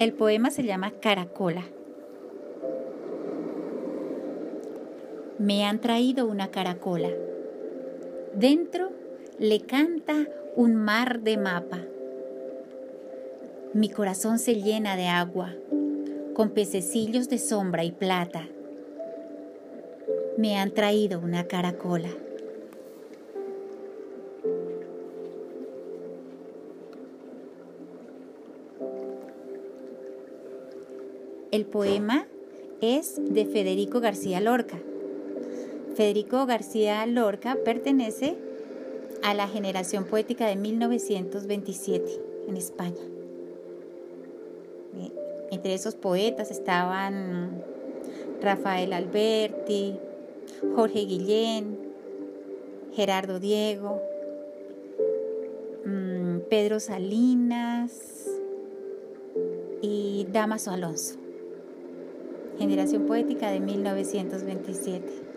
El poema se llama Caracola. Me han traído una caracola. Dentro le canta un mar de mapa. Mi corazón se llena de agua, con pececillos de sombra y plata. Me han traído una caracola. El poema es de Federico García Lorca. Federico García Lorca pertenece a la generación poética de 1927 en España. Entre esos poetas estaban Rafael Alberti, Jorge Guillén, Gerardo Diego, mm, Pedro Salinas y Damaso Alonso generación poética de 1927.